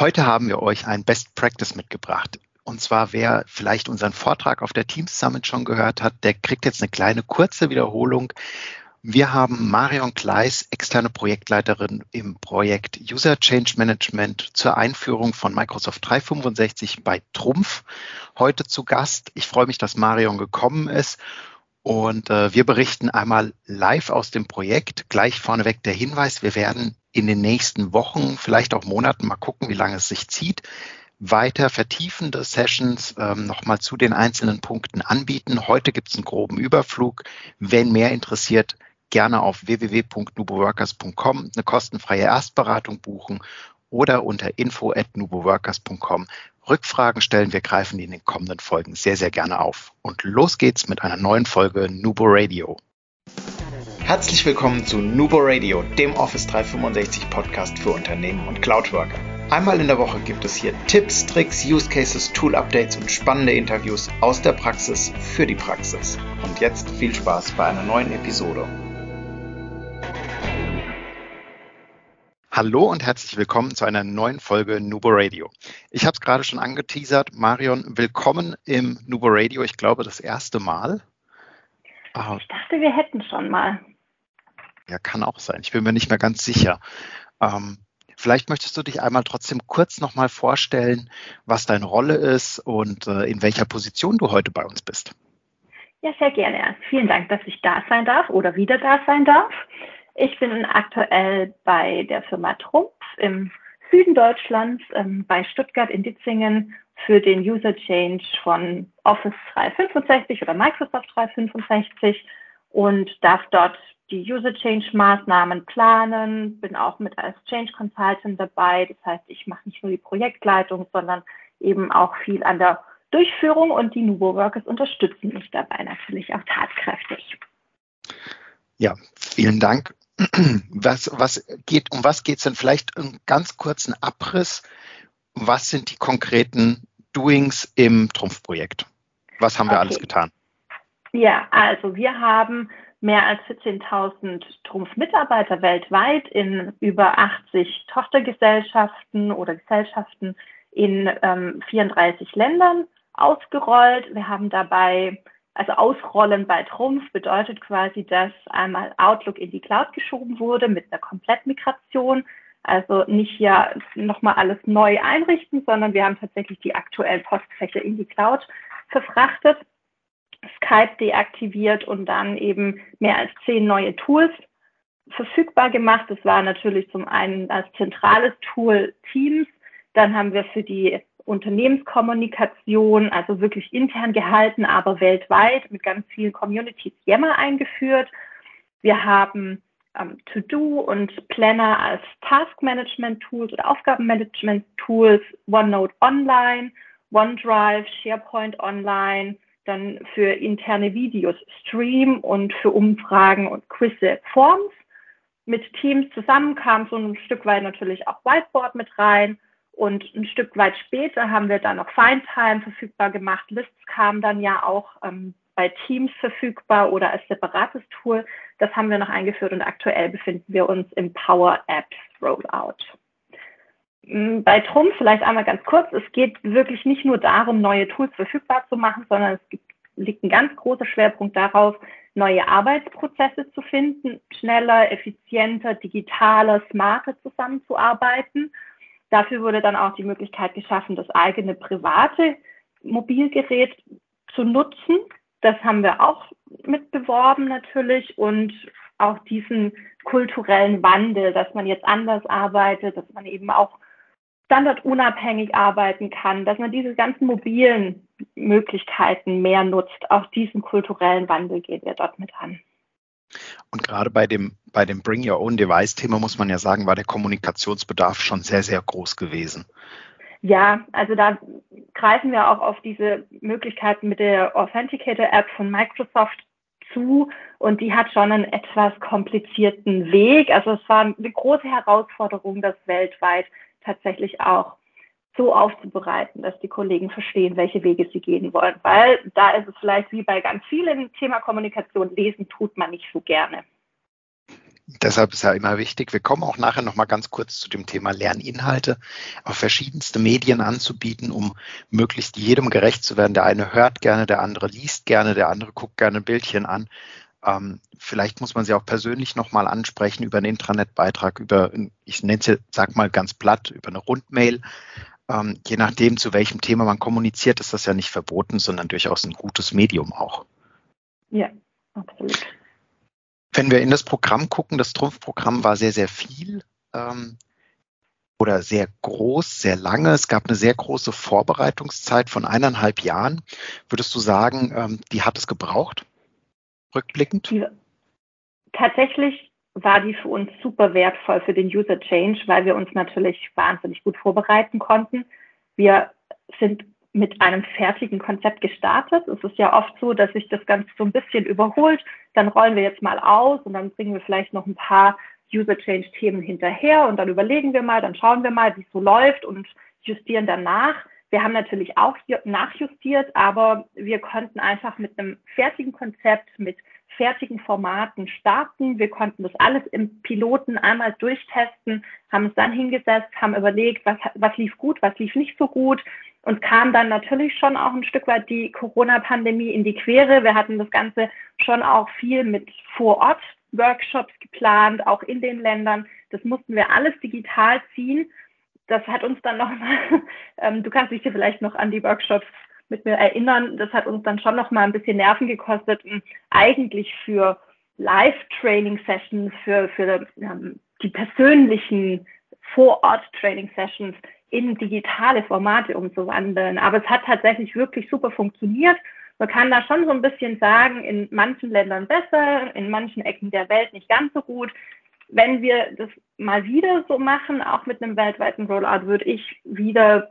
Heute haben wir euch ein Best Practice mitgebracht. Und zwar, wer vielleicht unseren Vortrag auf der Teams Summit schon gehört hat, der kriegt jetzt eine kleine kurze Wiederholung. Wir haben Marion Kleis, externe Projektleiterin im Projekt User Change Management zur Einführung von Microsoft 365 bei Trumpf heute zu Gast. Ich freue mich, dass Marion gekommen ist und äh, wir berichten einmal live aus dem Projekt. Gleich vorneweg der Hinweis, wir werden in den nächsten Wochen, vielleicht auch Monaten, mal gucken, wie lange es sich zieht, weiter vertiefende Sessions ähm, nochmal zu den einzelnen Punkten anbieten. Heute gibt es einen groben Überflug. Wenn mehr interessiert, gerne auf www.nuboworkers.com eine kostenfreie Erstberatung buchen oder unter info@nuboworkers.com Rückfragen stellen. Wir greifen die in den kommenden Folgen sehr, sehr gerne auf. Und los geht's mit einer neuen Folge Nubo Radio. Herzlich willkommen zu Nubo Radio, dem Office 365 Podcast für Unternehmen und Cloudworker. Einmal in der Woche gibt es hier Tipps, Tricks, Use Cases, Tool Updates und spannende Interviews aus der Praxis für die Praxis. Und jetzt viel Spaß bei einer neuen Episode. Hallo und herzlich willkommen zu einer neuen Folge Nubo Radio. Ich habe es gerade schon angeteasert. Marion, willkommen im Nubo Radio. Ich glaube, das erste Mal. Ah. Ich dachte, wir hätten schon mal. Ja, kann auch sein. Ich bin mir nicht mehr ganz sicher. Ähm, vielleicht möchtest du dich einmal trotzdem kurz nochmal vorstellen, was deine Rolle ist und äh, in welcher Position du heute bei uns bist. Ja, sehr gerne. Vielen Dank, dass ich da sein darf oder wieder da sein darf. Ich bin aktuell bei der Firma Trumpf im Süden Deutschlands, ähm, bei Stuttgart in Ditzingen für den User Change von Office 365 oder Microsoft 365 und darf dort die User Change Maßnahmen planen, bin auch mit als Change Consultant dabei. Das heißt, ich mache nicht nur die Projektleitung, sondern eben auch viel an der Durchführung und die Nubo Workers unterstützen mich dabei natürlich auch tatkräftig. Ja, vielen Dank was, was geht, um was geht es denn? Vielleicht einen ganz kurzen Abriss. Was sind die konkreten Doings im Trumpfprojekt? Was haben wir okay. alles getan? Ja, also wir haben mehr als 14.000 Trumpf-Mitarbeiter weltweit in über 80 Tochtergesellschaften oder Gesellschaften in ähm, 34 Ländern ausgerollt. Wir haben dabei also Ausrollen bei Trumpf bedeutet quasi, dass einmal Outlook in die Cloud geschoben wurde mit einer Komplettmigration. Also nicht hier nochmal alles neu einrichten, sondern wir haben tatsächlich die aktuellen Postfächer in die Cloud verfrachtet, Skype deaktiviert und dann eben mehr als zehn neue Tools verfügbar gemacht. Das war natürlich zum einen als zentrales Tool Teams. Dann haben wir für die Unternehmenskommunikation, also wirklich intern gehalten, aber weltweit mit ganz vielen Communities Yammer eingeführt. Wir haben ähm, To-Do und Planner als Task-Management-Tools oder Aufgabenmanagement-Tools, OneNote Online, OneDrive, SharePoint Online, dann für interne Videos Stream und für Umfragen und Quizze Forms. Mit Teams zusammen kam so ein Stück weit natürlich auch Whiteboard mit rein und ein Stück weit später haben wir dann noch Findtime verfügbar gemacht. Lists kamen dann ja auch ähm, bei Teams verfügbar oder als separates Tool. Das haben wir noch eingeführt und aktuell befinden wir uns im Power Apps Rollout. Bei Trumpf vielleicht einmal ganz kurz. Es geht wirklich nicht nur darum, neue Tools verfügbar zu machen, sondern es gibt, liegt ein ganz großer Schwerpunkt darauf, neue Arbeitsprozesse zu finden, schneller, effizienter, digitaler, smarter zusammenzuarbeiten Dafür wurde dann auch die Möglichkeit geschaffen, das eigene private Mobilgerät zu nutzen. Das haben wir auch mitbeworben natürlich und auch diesen kulturellen Wandel, dass man jetzt anders arbeitet, dass man eben auch standardunabhängig arbeiten kann, dass man diese ganzen mobilen Möglichkeiten mehr nutzt. Auch diesen kulturellen Wandel gehen wir dort mit an. Und gerade bei dem, bei dem Bring Your Own Device Thema muss man ja sagen, war der Kommunikationsbedarf schon sehr, sehr groß gewesen. Ja, also da greifen wir auch auf diese Möglichkeiten mit der Authenticator App von Microsoft zu und die hat schon einen etwas komplizierten Weg. Also es war eine große Herausforderung, das weltweit tatsächlich auch so aufzubereiten, dass die Kollegen verstehen, welche Wege sie gehen wollen. Weil da ist es vielleicht wie bei ganz vielen Thema Kommunikation, lesen tut man nicht so gerne. Deshalb ist ja immer wichtig, wir kommen auch nachher nochmal ganz kurz zu dem Thema Lerninhalte auf verschiedenste Medien anzubieten, um möglichst jedem gerecht zu werden. Der eine hört gerne, der andere liest gerne, der andere guckt gerne ein Bildchen an. Ähm, vielleicht muss man sie auch persönlich nochmal ansprechen über einen Intranet-Beitrag, über, ich nenne es, sag mal ganz platt, über eine Rundmail. Ähm, je nachdem, zu welchem Thema man kommuniziert, ist das ja nicht verboten, sondern durchaus ein gutes Medium auch. Ja, absolut. Wenn wir in das Programm gucken, das Trumpfprogramm war sehr, sehr viel ähm, oder sehr groß, sehr lange. Es gab eine sehr große Vorbereitungszeit von eineinhalb Jahren. Würdest du sagen, ähm, die hat es gebraucht, rückblickend? Tatsächlich war die für uns super wertvoll für den User Change, weil wir uns natürlich wahnsinnig gut vorbereiten konnten. Wir sind mit einem fertigen Konzept gestartet. Es ist ja oft so, dass sich das Ganze so ein bisschen überholt. Dann rollen wir jetzt mal aus und dann bringen wir vielleicht noch ein paar User Change Themen hinterher und dann überlegen wir mal, dann schauen wir mal, wie es so läuft und justieren danach. Wir haben natürlich auch hier nachjustiert, aber wir konnten einfach mit einem fertigen Konzept, mit fertigen Formaten starten. Wir konnten das alles im Piloten einmal durchtesten, haben es dann hingesetzt, haben überlegt, was, was lief gut, was lief nicht so gut und kam dann natürlich schon auch ein Stück weit die Corona-Pandemie in die Quere. Wir hatten das Ganze schon auch viel mit Vor-Ort-Workshops geplant, auch in den Ländern. Das mussten wir alles digital ziehen. Das hat uns dann nochmal, ähm, du kannst dich hier vielleicht noch an die Workshops mit mir erinnern, das hat uns dann schon nochmal ein bisschen Nerven gekostet, eigentlich für Live-Training-Sessions, für, für ähm, die persönlichen Vor-Ort-Training-Sessions in digitale Formate umzuwandeln. Aber es hat tatsächlich wirklich super funktioniert. Man kann da schon so ein bisschen sagen, in manchen Ländern besser, in manchen Ecken der Welt nicht ganz so gut. Wenn wir das mal wieder so machen, auch mit einem weltweiten Rollout, würde ich wieder,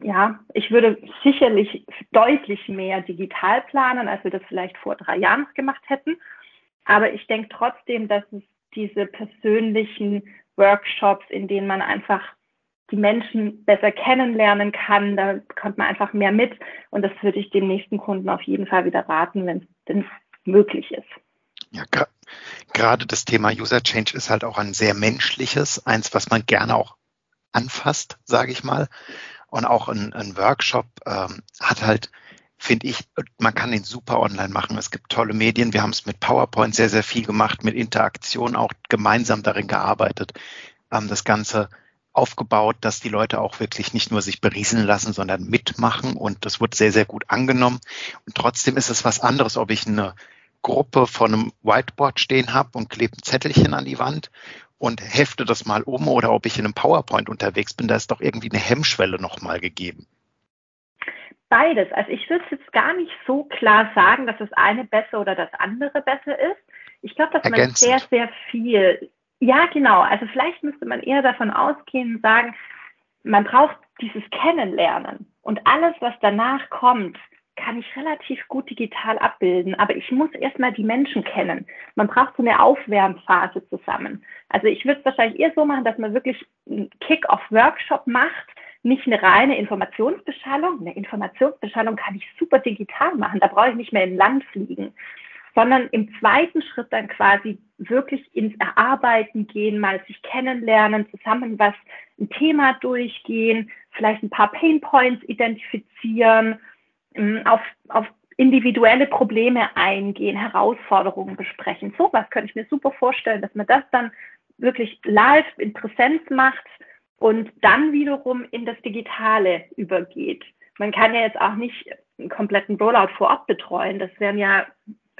ja, ich würde sicherlich deutlich mehr digital planen, als wir das vielleicht vor drei Jahren gemacht hätten. Aber ich denke trotzdem, dass es diese persönlichen Workshops, in denen man einfach die Menschen besser kennenlernen kann. Da bekommt man einfach mehr mit. Und das würde ich dem nächsten Kunden auf jeden Fall wieder raten, wenn es denn möglich ist. Ja, gerade das Thema User Change ist halt auch ein sehr menschliches, eins, was man gerne auch anfasst, sage ich mal. Und auch ein, ein Workshop ähm, hat halt, finde ich, man kann den super online machen. Es gibt tolle Medien. Wir haben es mit PowerPoint sehr, sehr viel gemacht, mit Interaktion auch gemeinsam darin gearbeitet, ähm, das Ganze aufgebaut, dass die Leute auch wirklich nicht nur sich berieseln lassen, sondern mitmachen. Und das wird sehr, sehr gut angenommen. Und trotzdem ist es was anderes, ob ich eine Gruppe von einem Whiteboard stehen habe und klebe ein Zettelchen an die Wand und hefte das mal um oder ob ich in einem PowerPoint unterwegs bin, da ist doch irgendwie eine Hemmschwelle nochmal gegeben. Beides. Also ich würde jetzt gar nicht so klar sagen, dass das eine besser oder das andere besser ist. Ich glaube, dass man sehr, sehr viel ja, genau. Also vielleicht müsste man eher davon ausgehen und sagen, man braucht dieses Kennenlernen und alles, was danach kommt, kann ich relativ gut digital abbilden, aber ich muss erstmal die Menschen kennen. Man braucht so eine Aufwärmphase zusammen. Also ich würde es wahrscheinlich eher so machen, dass man wirklich einen Kick-off-Workshop macht, nicht eine reine Informationsbeschallung. Eine Informationsbeschallung kann ich super digital machen, da brauche ich nicht mehr in Land fliegen sondern im zweiten Schritt dann quasi wirklich ins Erarbeiten gehen, mal sich kennenlernen, zusammen was ein Thema durchgehen, vielleicht ein paar Pain Points identifizieren, auf, auf individuelle Probleme eingehen, Herausforderungen besprechen. So was könnte ich mir super vorstellen, dass man das dann wirklich live in Präsenz macht und dann wiederum in das Digitale übergeht. Man kann ja jetzt auch nicht einen kompletten Rollout vor Ort betreuen. Das wären ja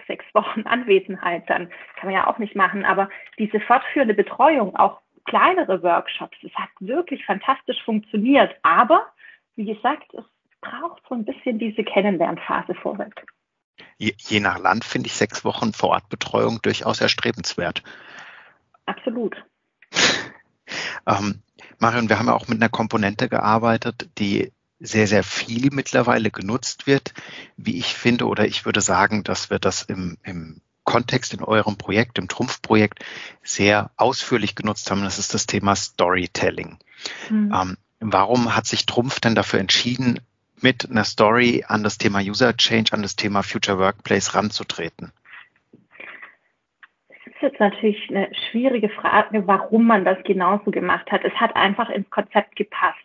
sechs Wochen Anwesenheit, dann kann man ja auch nicht machen. Aber diese fortführende Betreuung, auch kleinere Workshops, das hat wirklich fantastisch funktioniert. Aber wie gesagt, es braucht so ein bisschen diese Kennenlernphase vorweg. Je, je nach Land finde ich sechs Wochen Vorortbetreuung durchaus erstrebenswert. Absolut. ähm, Marion, wir haben ja auch mit einer Komponente gearbeitet, die sehr, sehr viel mittlerweile genutzt wird, wie ich finde, oder ich würde sagen, dass wir das im, im Kontext in eurem Projekt, im Trumpfprojekt, sehr ausführlich genutzt haben. Das ist das Thema Storytelling. Mhm. Ähm, warum hat sich Trumpf denn dafür entschieden, mit einer Story an das Thema User Change, an das Thema Future Workplace ranzutreten? jetzt natürlich eine schwierige Frage, warum man das genauso gemacht hat. Es hat einfach ins Konzept gepasst.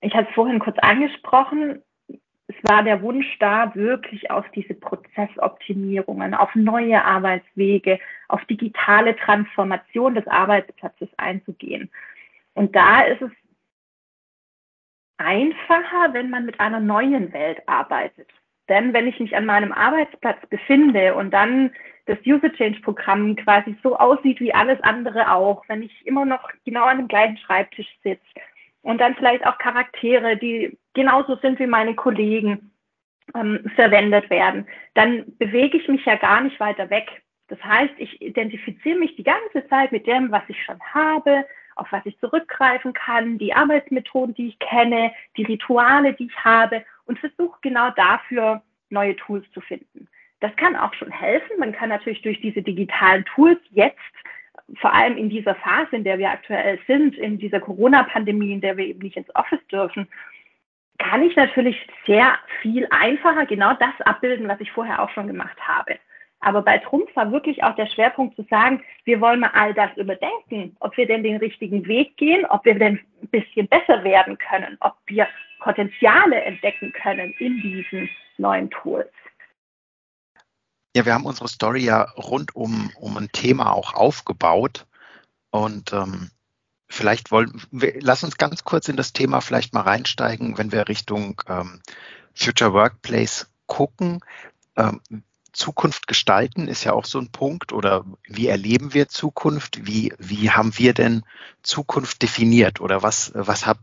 Ich hatte es vorhin kurz angesprochen. Es war der Wunsch da, wirklich auf diese Prozessoptimierungen, auf neue Arbeitswege, auf digitale Transformation des Arbeitsplatzes einzugehen. Und da ist es einfacher, wenn man mit einer neuen Welt arbeitet. Denn wenn ich mich an meinem Arbeitsplatz befinde und dann das User Change Programm quasi so aussieht wie alles andere auch, wenn ich immer noch genau an dem gleichen Schreibtisch sitze und dann vielleicht auch Charaktere, die genauso sind wie meine Kollegen, ähm, verwendet werden, dann bewege ich mich ja gar nicht weiter weg. Das heißt, ich identifiziere mich die ganze Zeit mit dem, was ich schon habe, auf was ich zurückgreifen kann, die Arbeitsmethoden, die ich kenne, die Rituale, die ich habe und versuche genau dafür neue Tools zu finden. Das kann auch schon helfen. Man kann natürlich durch diese digitalen Tools jetzt, vor allem in dieser Phase, in der wir aktuell sind, in dieser Corona-Pandemie, in der wir eben nicht ins Office dürfen, kann ich natürlich sehr viel einfacher genau das abbilden, was ich vorher auch schon gemacht habe. Aber bei Trumpf war wirklich auch der Schwerpunkt zu sagen, wir wollen mal all das überdenken, ob wir denn den richtigen Weg gehen, ob wir denn ein bisschen besser werden können, ob wir Potenziale entdecken können in diesen neuen Tools. Ja, wir haben unsere Story ja rund um, um ein Thema auch aufgebaut und ähm, vielleicht wollen wir, lass uns ganz kurz in das Thema vielleicht mal reinsteigen, wenn wir Richtung ähm, Future Workplace gucken. Ähm, Zukunft gestalten ist ja auch so ein Punkt oder wie erleben wir Zukunft? Wie, wie haben wir denn Zukunft definiert oder was, was, hab,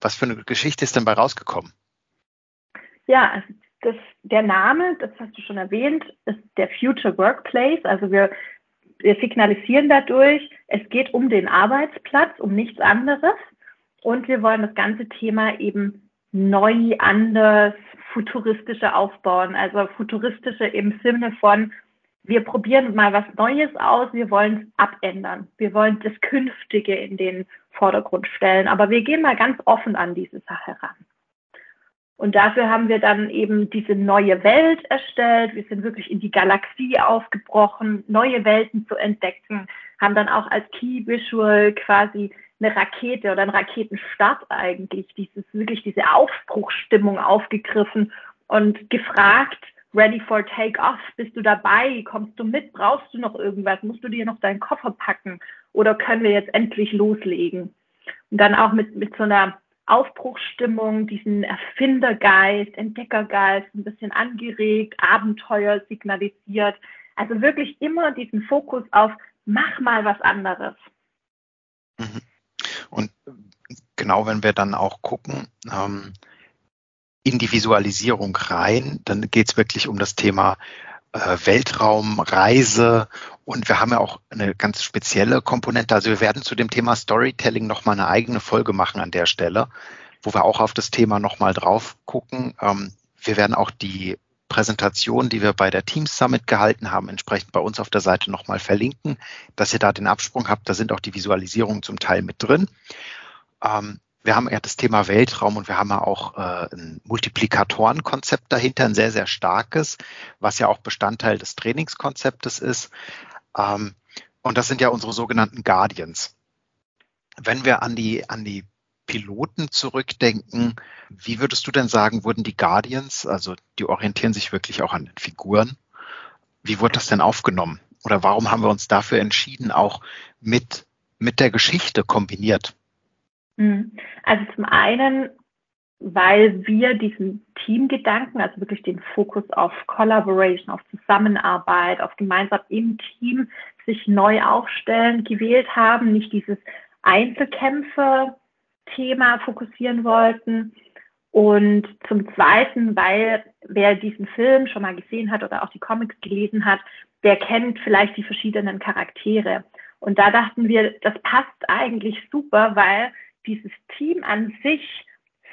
was für eine Geschichte ist denn bei rausgekommen? Ja, also das, der Name, das hast du schon erwähnt, ist der Future Workplace. Also wir, wir signalisieren dadurch, es geht um den Arbeitsplatz, um nichts anderes. Und wir wollen das ganze Thema eben neu, anders, futuristische aufbauen. Also futuristische im Sinne von, wir probieren mal was Neues aus, wir wollen es abändern. Wir wollen das Künftige in den Vordergrund stellen. Aber wir gehen mal ganz offen an diese Sache ran. Und dafür haben wir dann eben diese neue Welt erstellt. Wir sind wirklich in die Galaxie aufgebrochen, neue Welten zu entdecken, haben dann auch als Key Visual quasi eine Rakete oder einen Raketenstart eigentlich, dieses, wirklich diese Aufbruchsstimmung aufgegriffen und gefragt, ready for take-off, bist du dabei, kommst du mit, brauchst du noch irgendwas, musst du dir noch deinen Koffer packen oder können wir jetzt endlich loslegen? Und dann auch mit, mit so einer Aufbruchsstimmung, diesen Erfindergeist, Entdeckergeist ein bisschen angeregt, Abenteuer signalisiert. Also wirklich immer diesen Fokus auf, mach mal was anderes. Mhm. Und genau wenn wir dann auch gucken, ähm, in die Visualisierung rein, dann geht es wirklich um das Thema äh, Weltraum, Reise und wir haben ja auch eine ganz spezielle Komponente. Also wir werden zu dem Thema Storytelling nochmal eine eigene Folge machen an der Stelle, wo wir auch auf das Thema nochmal drauf gucken. Ähm, wir werden auch die Präsentation, die wir bei der Teams Summit gehalten haben, entsprechend bei uns auf der Seite nochmal verlinken, dass ihr da den Absprung habt. Da sind auch die Visualisierungen zum Teil mit drin. Ähm, wir haben ja das Thema Weltraum und wir haben ja auch äh, ein Multiplikatorenkonzept dahinter, ein sehr, sehr starkes, was ja auch Bestandteil des Trainingskonzeptes ist. Ähm, und das sind ja unsere sogenannten Guardians. Wenn wir an die, an die Piloten zurückdenken, wie würdest du denn sagen, wurden die Guardians, also die orientieren sich wirklich auch an den Figuren, wie wurde das denn aufgenommen? Oder warum haben wir uns dafür entschieden, auch mit, mit der Geschichte kombiniert? Mhm. Also zum einen, weil wir diesen Teamgedanken, also wirklich den Fokus auf Collaboration, auf Zusammenarbeit, auf gemeinsam im Team sich neu aufstellen, gewählt haben, nicht dieses Einzelkämpfer-Thema fokussieren wollten. Und zum Zweiten, weil wer diesen Film schon mal gesehen hat oder auch die Comics gelesen hat, der kennt vielleicht die verschiedenen Charaktere. Und da dachten wir, das passt eigentlich super, weil dieses Team an sich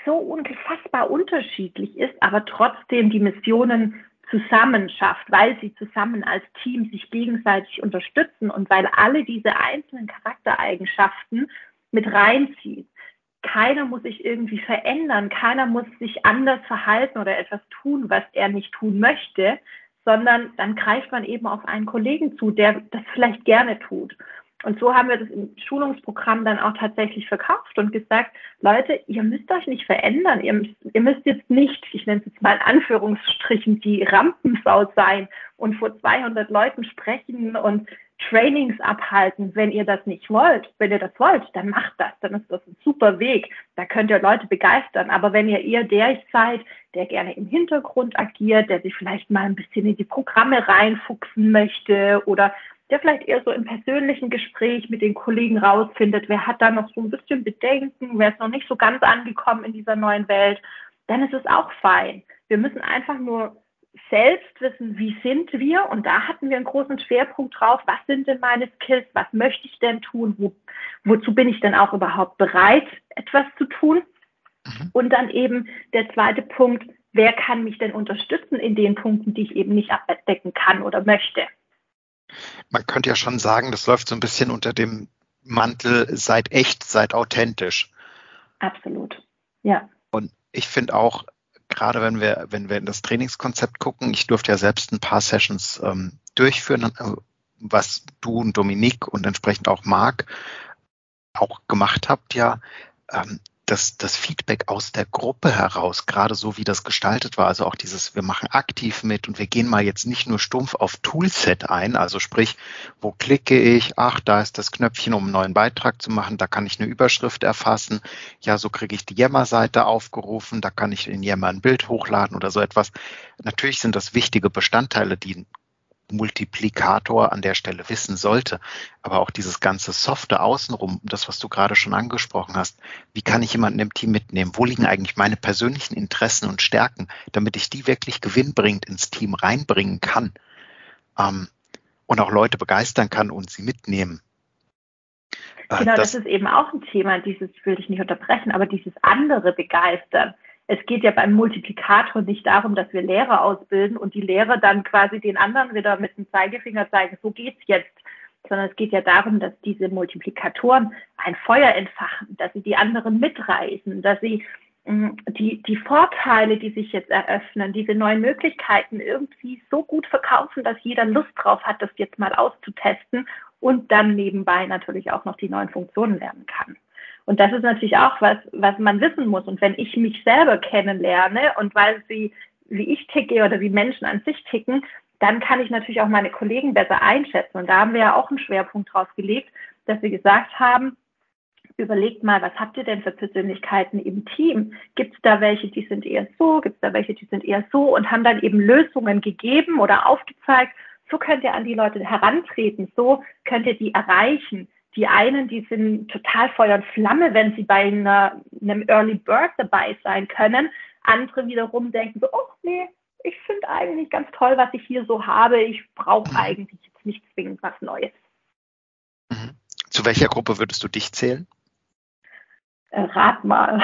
so unfassbar unterschiedlich ist, aber trotzdem die Missionen zusammen schafft, weil sie zusammen als Team sich gegenseitig unterstützen und weil alle diese einzelnen Charaktereigenschaften mit reinziehen. Keiner muss sich irgendwie verändern, keiner muss sich anders verhalten oder etwas tun, was er nicht tun möchte, sondern dann greift man eben auf einen Kollegen zu, der das vielleicht gerne tut. Und so haben wir das im Schulungsprogramm dann auch tatsächlich verkauft und gesagt, Leute, ihr müsst euch nicht verändern. Ihr müsst, ihr müsst jetzt nicht, ich nenne es jetzt mal in Anführungsstrichen, die Rampensau sein und vor 200 Leuten sprechen und Trainings abhalten, wenn ihr das nicht wollt. Wenn ihr das wollt, dann macht das. Dann ist das ein super Weg. Da könnt ihr Leute begeistern. Aber wenn ihr eher der seid, der gerne im Hintergrund agiert, der sich vielleicht mal ein bisschen in die Programme reinfuchsen möchte oder der vielleicht eher so im persönlichen Gespräch mit den Kollegen rausfindet, wer hat da noch so ein bisschen Bedenken, wer ist noch nicht so ganz angekommen in dieser neuen Welt, dann ist es auch fein. Wir müssen einfach nur selbst wissen, wie sind wir und da hatten wir einen großen Schwerpunkt drauf, was sind denn meine Skills, was möchte ich denn tun, Wo, wozu bin ich denn auch überhaupt bereit, etwas zu tun. Mhm. Und dann eben der zweite Punkt, wer kann mich denn unterstützen in den Punkten, die ich eben nicht abdecken kann oder möchte man könnte ja schon sagen, das läuft so ein bisschen unter dem Mantel, seid echt, seid authentisch. Absolut, ja. Und ich finde auch, gerade wenn wir, wenn wir in das Trainingskonzept gucken, ich durfte ja selbst ein paar Sessions ähm, durchführen, äh, was du und Dominique und entsprechend auch Marc auch gemacht habt, ja, ähm, das, das Feedback aus der Gruppe heraus, gerade so wie das gestaltet war, also auch dieses, wir machen aktiv mit und wir gehen mal jetzt nicht nur stumpf auf Toolset ein, also sprich, wo klicke ich, ach, da ist das Knöpfchen, um einen neuen Beitrag zu machen, da kann ich eine Überschrift erfassen, ja, so kriege ich die Yammer-Seite aufgerufen, da kann ich in Yammer ein Bild hochladen oder so etwas. Natürlich sind das wichtige Bestandteile, die Multiplikator an der Stelle wissen sollte. Aber auch dieses ganze Softe außenrum, das, was du gerade schon angesprochen hast, wie kann ich jemanden im Team mitnehmen? Wo liegen eigentlich meine persönlichen Interessen und Stärken, damit ich die wirklich gewinnbringend ins Team reinbringen kann ähm, und auch Leute begeistern kann und sie mitnehmen? Äh, genau, das, das, ist eben auch ein Thema, dieses, will ich nicht unterbrechen, aber dieses andere begeistern es geht ja beim Multiplikator nicht darum, dass wir Lehrer ausbilden und die Lehrer dann quasi den anderen wieder mit dem Zeigefinger zeigen, so geht's jetzt, sondern es geht ja darum, dass diese Multiplikatoren ein Feuer entfachen, dass sie die anderen mitreißen, dass sie mm, die, die Vorteile, die sich jetzt eröffnen, diese neuen Möglichkeiten irgendwie so gut verkaufen, dass jeder Lust drauf hat, das jetzt mal auszutesten und dann nebenbei natürlich auch noch die neuen Funktionen lernen kann. Und das ist natürlich auch was, was man wissen muss. Und wenn ich mich selber kennenlerne und weiß, wie, wie ich ticke oder wie Menschen an sich ticken, dann kann ich natürlich auch meine Kollegen besser einschätzen. Und da haben wir ja auch einen Schwerpunkt drauf gelegt, dass wir gesagt haben, überlegt mal, was habt ihr denn für Persönlichkeiten im Team? Gibt es da welche, die sind eher so? Gibt es da welche, die sind eher so? Und haben dann eben Lösungen gegeben oder aufgezeigt, so könnt ihr an die Leute herantreten, so könnt ihr die erreichen. Die einen, die sind total Feuer und Flamme, wenn sie bei einer, einem Early Bird dabei sein können. Andere wiederum denken so, oh nee, ich finde eigentlich ganz toll, was ich hier so habe. Ich brauche mhm. eigentlich jetzt nicht zwingend was Neues. Mhm. Zu welcher Gruppe würdest du dich zählen? Äh, rat mal.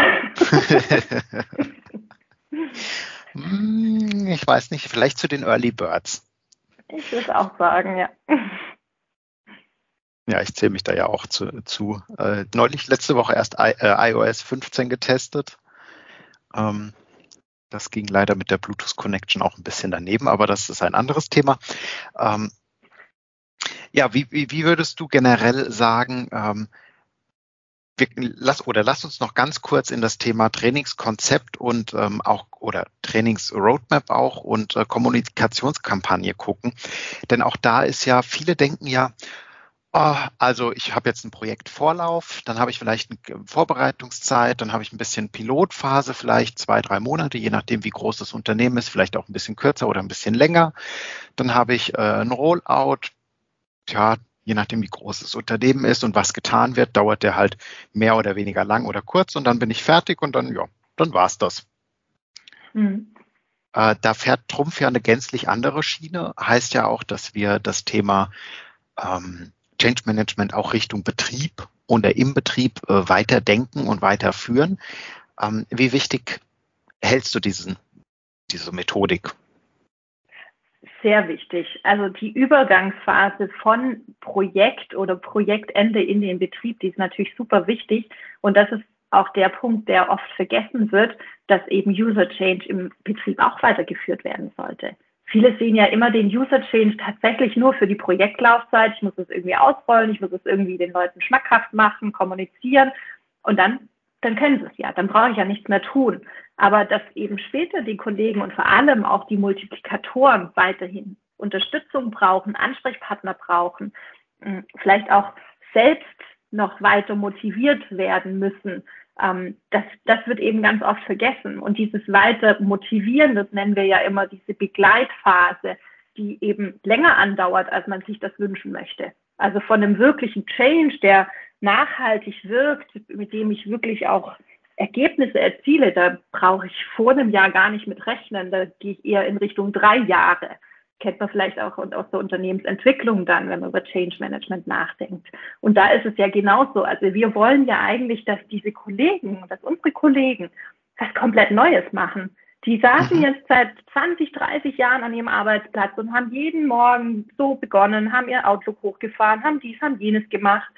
Hm, ich weiß nicht, vielleicht zu den Early Birds. Ich würde auch sagen, ja. Ja, ich zähle mich da ja auch zu. zu. Äh, neulich, letzte Woche erst I, äh, iOS 15 getestet. Ähm, das ging leider mit der Bluetooth Connection auch ein bisschen daneben, aber das ist ein anderes Thema. Ähm, ja, wie, wie, wie, würdest du generell sagen, ähm, wir, lass, oder lass uns noch ganz kurz in das Thema Trainingskonzept und ähm, auch oder Trainingsroadmap auch und äh, Kommunikationskampagne gucken. Denn auch da ist ja, viele denken ja, also ich habe jetzt einen Projektvorlauf, dann habe ich vielleicht eine Vorbereitungszeit, dann habe ich ein bisschen Pilotphase, vielleicht zwei, drei Monate, je nachdem, wie groß das Unternehmen ist, vielleicht auch ein bisschen kürzer oder ein bisschen länger. Dann habe ich äh, ein Rollout, ja, je nachdem, wie groß das Unternehmen ist und was getan wird, dauert der halt mehr oder weniger lang oder kurz und dann bin ich fertig und dann, ja, dann war's das. Mhm. Äh, da fährt Trumpf ja eine gänzlich andere Schiene, heißt ja auch, dass wir das Thema ähm, Change Management auch Richtung Betrieb oder im Betrieb äh, weiterdenken und weiterführen. Ähm, wie wichtig hältst du diesen, diese Methodik? Sehr wichtig. Also die Übergangsphase von Projekt oder Projektende in den Betrieb, die ist natürlich super wichtig. Und das ist auch der Punkt, der oft vergessen wird, dass eben User Change im Betrieb auch weitergeführt werden sollte. Viele sehen ja immer den User Change tatsächlich nur für die Projektlaufzeit. Ich muss es irgendwie ausrollen, ich muss es irgendwie den Leuten schmackhaft machen, kommunizieren und dann, dann können sie es ja. Dann brauche ich ja nichts mehr tun. Aber dass eben später die Kollegen und vor allem auch die Multiplikatoren weiterhin Unterstützung brauchen, Ansprechpartner brauchen, hm, vielleicht auch selbst noch weiter motiviert werden müssen, ähm, das, das wird eben ganz oft vergessen. Und dieses weiter Motivieren, das nennen wir ja immer diese Begleitphase, die eben länger andauert, als man sich das wünschen möchte. Also von einem wirklichen Change, der nachhaltig wirkt, mit dem ich wirklich auch Ergebnisse erziele, da brauche ich vor einem Jahr gar nicht mit rechnen. Da gehe ich eher in Richtung drei Jahre kennt man vielleicht auch aus der Unternehmensentwicklung dann, wenn man über Change Management nachdenkt. Und da ist es ja genauso. Also wir wollen ja eigentlich, dass diese Kollegen, dass unsere Kollegen was komplett Neues machen. Die saßen mhm. jetzt seit 20, 30 Jahren an ihrem Arbeitsplatz und haben jeden Morgen so begonnen, haben ihr Outlook hochgefahren, haben dies, haben jenes gemacht.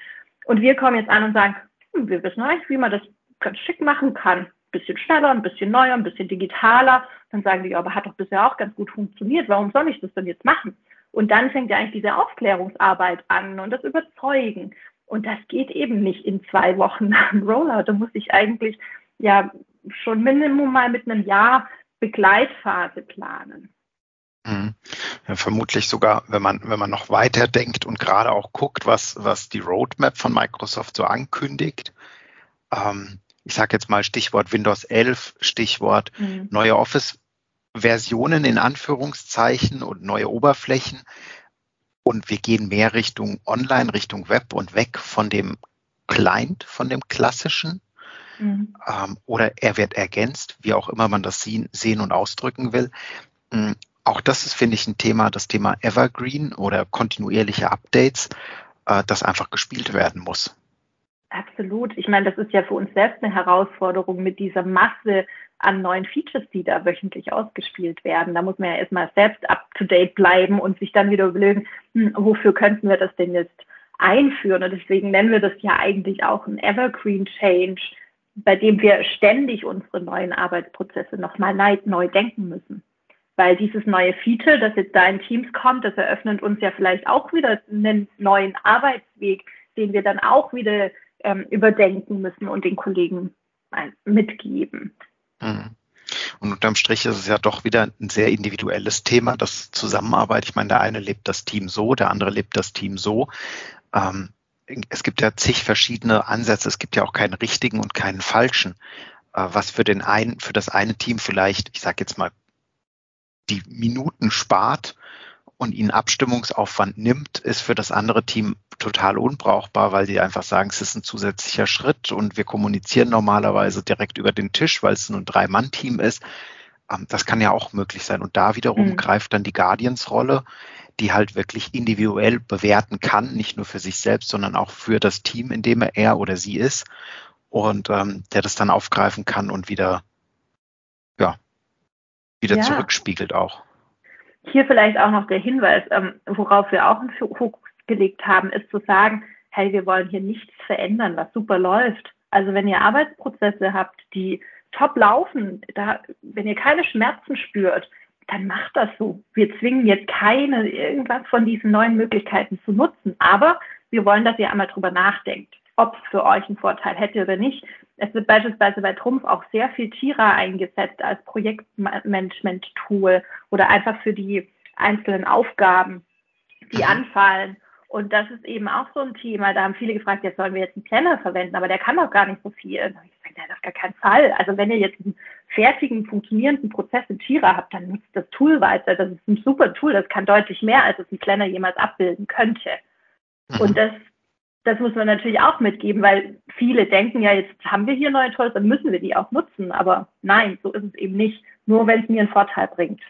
Und wir kommen jetzt an und sagen, hm, wir wissen eigentlich, wie man das ganz schick machen kann bisschen schneller, ein bisschen neuer, ein bisschen digitaler. Dann sagen die, aber hat doch bisher auch ganz gut funktioniert. Warum soll ich das denn jetzt machen? Und dann fängt ja eigentlich diese Aufklärungsarbeit an und das Überzeugen. Und das geht eben nicht in zwei Wochen nach dem Rollout. Da muss ich eigentlich ja schon Minimum mal mit einem Jahr Begleitphase planen. Mhm. Ja, vermutlich sogar, wenn man, wenn man noch weiter denkt und gerade auch guckt, was, was die Roadmap von Microsoft so ankündigt. Ähm, ich sage jetzt mal Stichwort Windows 11, Stichwort mhm. neue Office-Versionen in Anführungszeichen und neue Oberflächen. Und wir gehen mehr Richtung Online, Richtung Web und weg von dem Client, von dem klassischen. Mhm. Ähm, oder er wird ergänzt, wie auch immer man das sehen, sehen und ausdrücken will. Ähm, auch das ist, finde ich, ein Thema, das Thema Evergreen oder kontinuierliche Updates, äh, das einfach gespielt werden muss. Absolut. Ich meine, das ist ja für uns selbst eine Herausforderung mit dieser Masse an neuen Features, die da wöchentlich ausgespielt werden. Da muss man ja erstmal selbst up-to-date bleiben und sich dann wieder überlegen, hm, wofür könnten wir das denn jetzt einführen? Und deswegen nennen wir das ja eigentlich auch ein Evergreen Change, bei dem wir ständig unsere neuen Arbeitsprozesse nochmal neu denken müssen. Weil dieses neue Feature, das jetzt da in Teams kommt, das eröffnet uns ja vielleicht auch wieder einen neuen Arbeitsweg, den wir dann auch wieder ähm, überdenken müssen und den Kollegen mitgeben. Mhm. Und unterm Strich ist es ja doch wieder ein sehr individuelles Thema, das Zusammenarbeit. Ich meine, der eine lebt das Team so, der andere lebt das Team so. Ähm, es gibt ja zig verschiedene Ansätze. Es gibt ja auch keinen richtigen und keinen falschen. Äh, was für den einen, für das eine Team vielleicht, ich sage jetzt mal, die Minuten spart und ihnen Abstimmungsaufwand nimmt, ist für das andere Team total unbrauchbar, weil die einfach sagen, es ist ein zusätzlicher Schritt und wir kommunizieren normalerweise direkt über den Tisch, weil es ein Drei-Mann-Team ist. Ähm, das kann ja auch möglich sein. Und da wiederum mhm. greift dann die Guardians-Rolle, die halt wirklich individuell bewerten kann, nicht nur für sich selbst, sondern auch für das Team, in dem er oder sie ist und ähm, der das dann aufgreifen kann und wieder, ja, wieder ja. zurückspiegelt auch. Hier vielleicht auch noch der Hinweis, ähm, worauf wir auch einen Fokus gelegt haben, ist zu sagen, hey, wir wollen hier nichts verändern, was super läuft. Also wenn ihr Arbeitsprozesse habt, die top laufen, da, wenn ihr keine Schmerzen spürt, dann macht das so. Wir zwingen jetzt keine irgendwas von diesen neuen Möglichkeiten zu nutzen, aber wir wollen, dass ihr einmal drüber nachdenkt, ob es für euch einen Vorteil hätte oder nicht. Es wird beispielsweise bei Trumpf auch sehr viel Tira eingesetzt als Projektmanagement-Tool oder einfach für die einzelnen Aufgaben, die mhm. anfallen. Und das ist eben auch so ein Thema. Da haben viele gefragt, jetzt sollen wir jetzt einen Planner verwenden, aber der kann doch gar nicht so viel. Habe ich gesagt, ja, auf gar keinen Fall. Also wenn ihr jetzt einen fertigen, funktionierenden Prozess in Jira habt, dann nutzt das Tool weiter. Das ist ein super Tool. Das kann deutlich mehr, als es ein Planner jemals abbilden könnte. Mhm. Und das, das muss man natürlich auch mitgeben, weil viele denken ja, jetzt haben wir hier neue Tools, dann müssen wir die auch nutzen. Aber nein, so ist es eben nicht. Nur wenn es mir einen Vorteil bringt.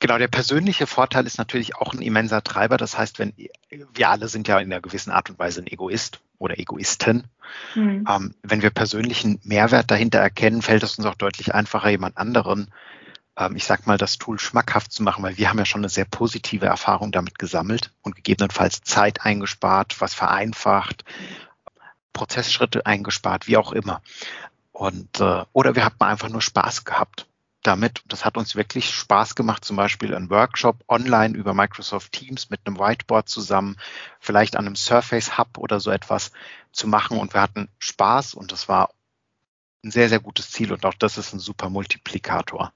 Genau, der persönliche Vorteil ist natürlich auch ein immenser Treiber. Das heißt, wenn wir alle sind ja in einer gewissen Art und Weise ein Egoist oder Egoisten. Mhm. Ähm, wenn wir persönlichen Mehrwert dahinter erkennen, fällt es uns auch deutlich einfacher, jemand anderen, ich sag mal, das Tool schmackhaft zu machen, weil wir haben ja schon eine sehr positive Erfahrung damit gesammelt und gegebenenfalls Zeit eingespart, was vereinfacht, Prozessschritte eingespart, wie auch immer. Und äh, oder wir haben einfach nur Spaß gehabt damit, das hat uns wirklich Spaß gemacht, zum Beispiel einen Workshop online über Microsoft Teams mit einem Whiteboard zusammen, vielleicht an einem Surface Hub oder so etwas zu machen. Und wir hatten Spaß und das war ein sehr, sehr gutes Ziel und auch das ist ein super Multiplikator.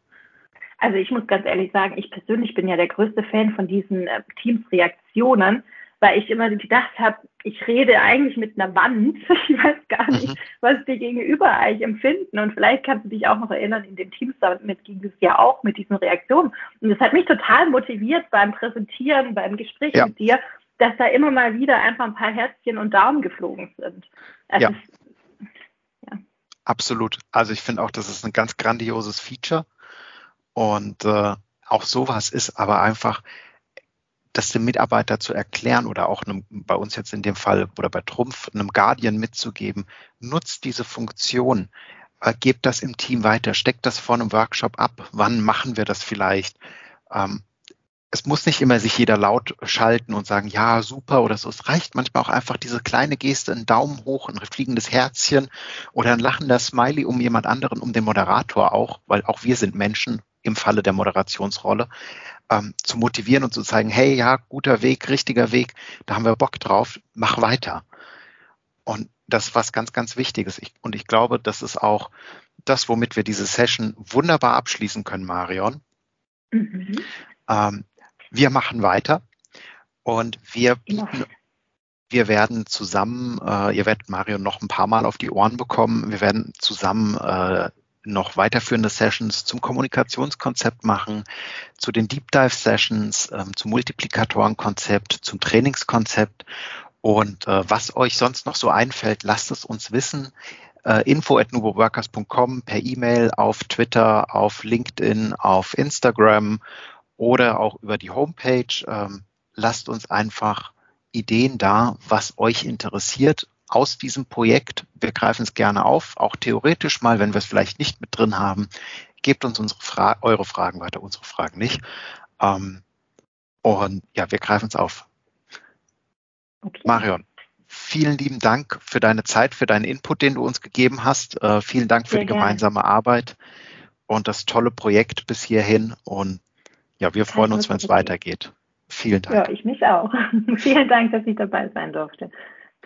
Also ich muss ganz ehrlich sagen, ich persönlich bin ja der größte Fan von diesen äh, Teams-Reaktionen, weil ich immer gedacht habe, ich rede eigentlich mit einer Wand. Ich weiß gar nicht, mhm. was die Gegenüber eigentlich empfinden. Und vielleicht kannst du dich auch noch erinnern, in den Teams damit ging es ja auch mit diesen Reaktionen. Und das hat mich total motiviert beim Präsentieren, beim Gespräch ja. mit dir, dass da immer mal wieder einfach ein paar Herzchen und Daumen geflogen sind. Also ja. Es, ja. Absolut. Also ich finde auch, das ist ein ganz grandioses Feature. Und äh, auch sowas ist aber einfach, das dem Mitarbeiter zu erklären oder auch einem, bei uns jetzt in dem Fall oder bei Trumpf einem Guardian mitzugeben, nutzt diese Funktion, äh, gebt das im Team weiter, steckt das vor einem Workshop ab, wann machen wir das vielleicht? Ähm, es muss nicht immer sich jeder laut schalten und sagen, ja, super oder so. Es reicht manchmal auch einfach diese kleine Geste, ein Daumen hoch, ein fliegendes Herzchen oder ein lachender Smiley um jemand anderen, um den Moderator auch, weil auch wir sind Menschen im Falle der Moderationsrolle ähm, zu motivieren und zu zeigen, hey, ja, guter Weg, richtiger Weg, da haben wir Bock drauf, mach weiter. Und das ist was ganz, ganz Wichtiges. Ich, und ich glaube, das ist auch das, womit wir diese Session wunderbar abschließen können, Marion. Mhm. Ähm, wir machen weiter und wir bieten, wir werden zusammen, äh, ihr werdet Marion noch ein paar Mal auf die Ohren bekommen, wir werden zusammen äh, noch weiterführende Sessions zum Kommunikationskonzept machen, zu den Deep Dive Sessions, ähm, zum Multiplikatorenkonzept, zum Trainingskonzept und äh, was euch sonst noch so einfällt, lasst es uns wissen. Äh, info at nuboworkers.com per E-Mail, auf Twitter, auf LinkedIn, auf Instagram oder auch über die Homepage. Ähm, lasst uns einfach Ideen da, was euch interessiert aus diesem Projekt. Wir greifen es gerne auf, auch theoretisch mal, wenn wir es vielleicht nicht mit drin haben. Gebt uns unsere Fra eure Fragen weiter, unsere Fragen nicht. Ähm, und ja, wir greifen es auf. Okay. Marion, vielen lieben Dank für deine Zeit, für deinen Input, den du uns gegeben hast. Äh, vielen Dank für Sehr die gerne. gemeinsame Arbeit und das tolle Projekt bis hierhin. Und ja, wir freuen uns, wenn es weitergeht. Vielen Dank. Ja, ich mich auch. vielen Dank, dass ich dabei sein durfte.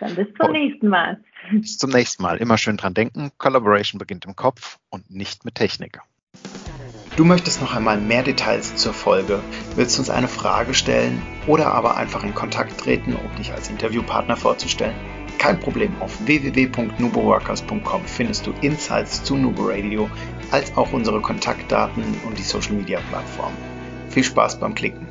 Dann bis zum und nächsten Mal. Bis zum nächsten Mal. Immer schön dran denken. Collaboration beginnt im Kopf und nicht mit Technik. Du möchtest noch einmal mehr Details zur Folge, willst uns eine Frage stellen oder aber einfach in Kontakt treten, um dich als Interviewpartner vorzustellen? Kein Problem, auf www.nuboworkers.com findest du Insights zu Nubo Radio, als auch unsere Kontaktdaten und die Social Media Plattform. Viel Spaß beim Klicken.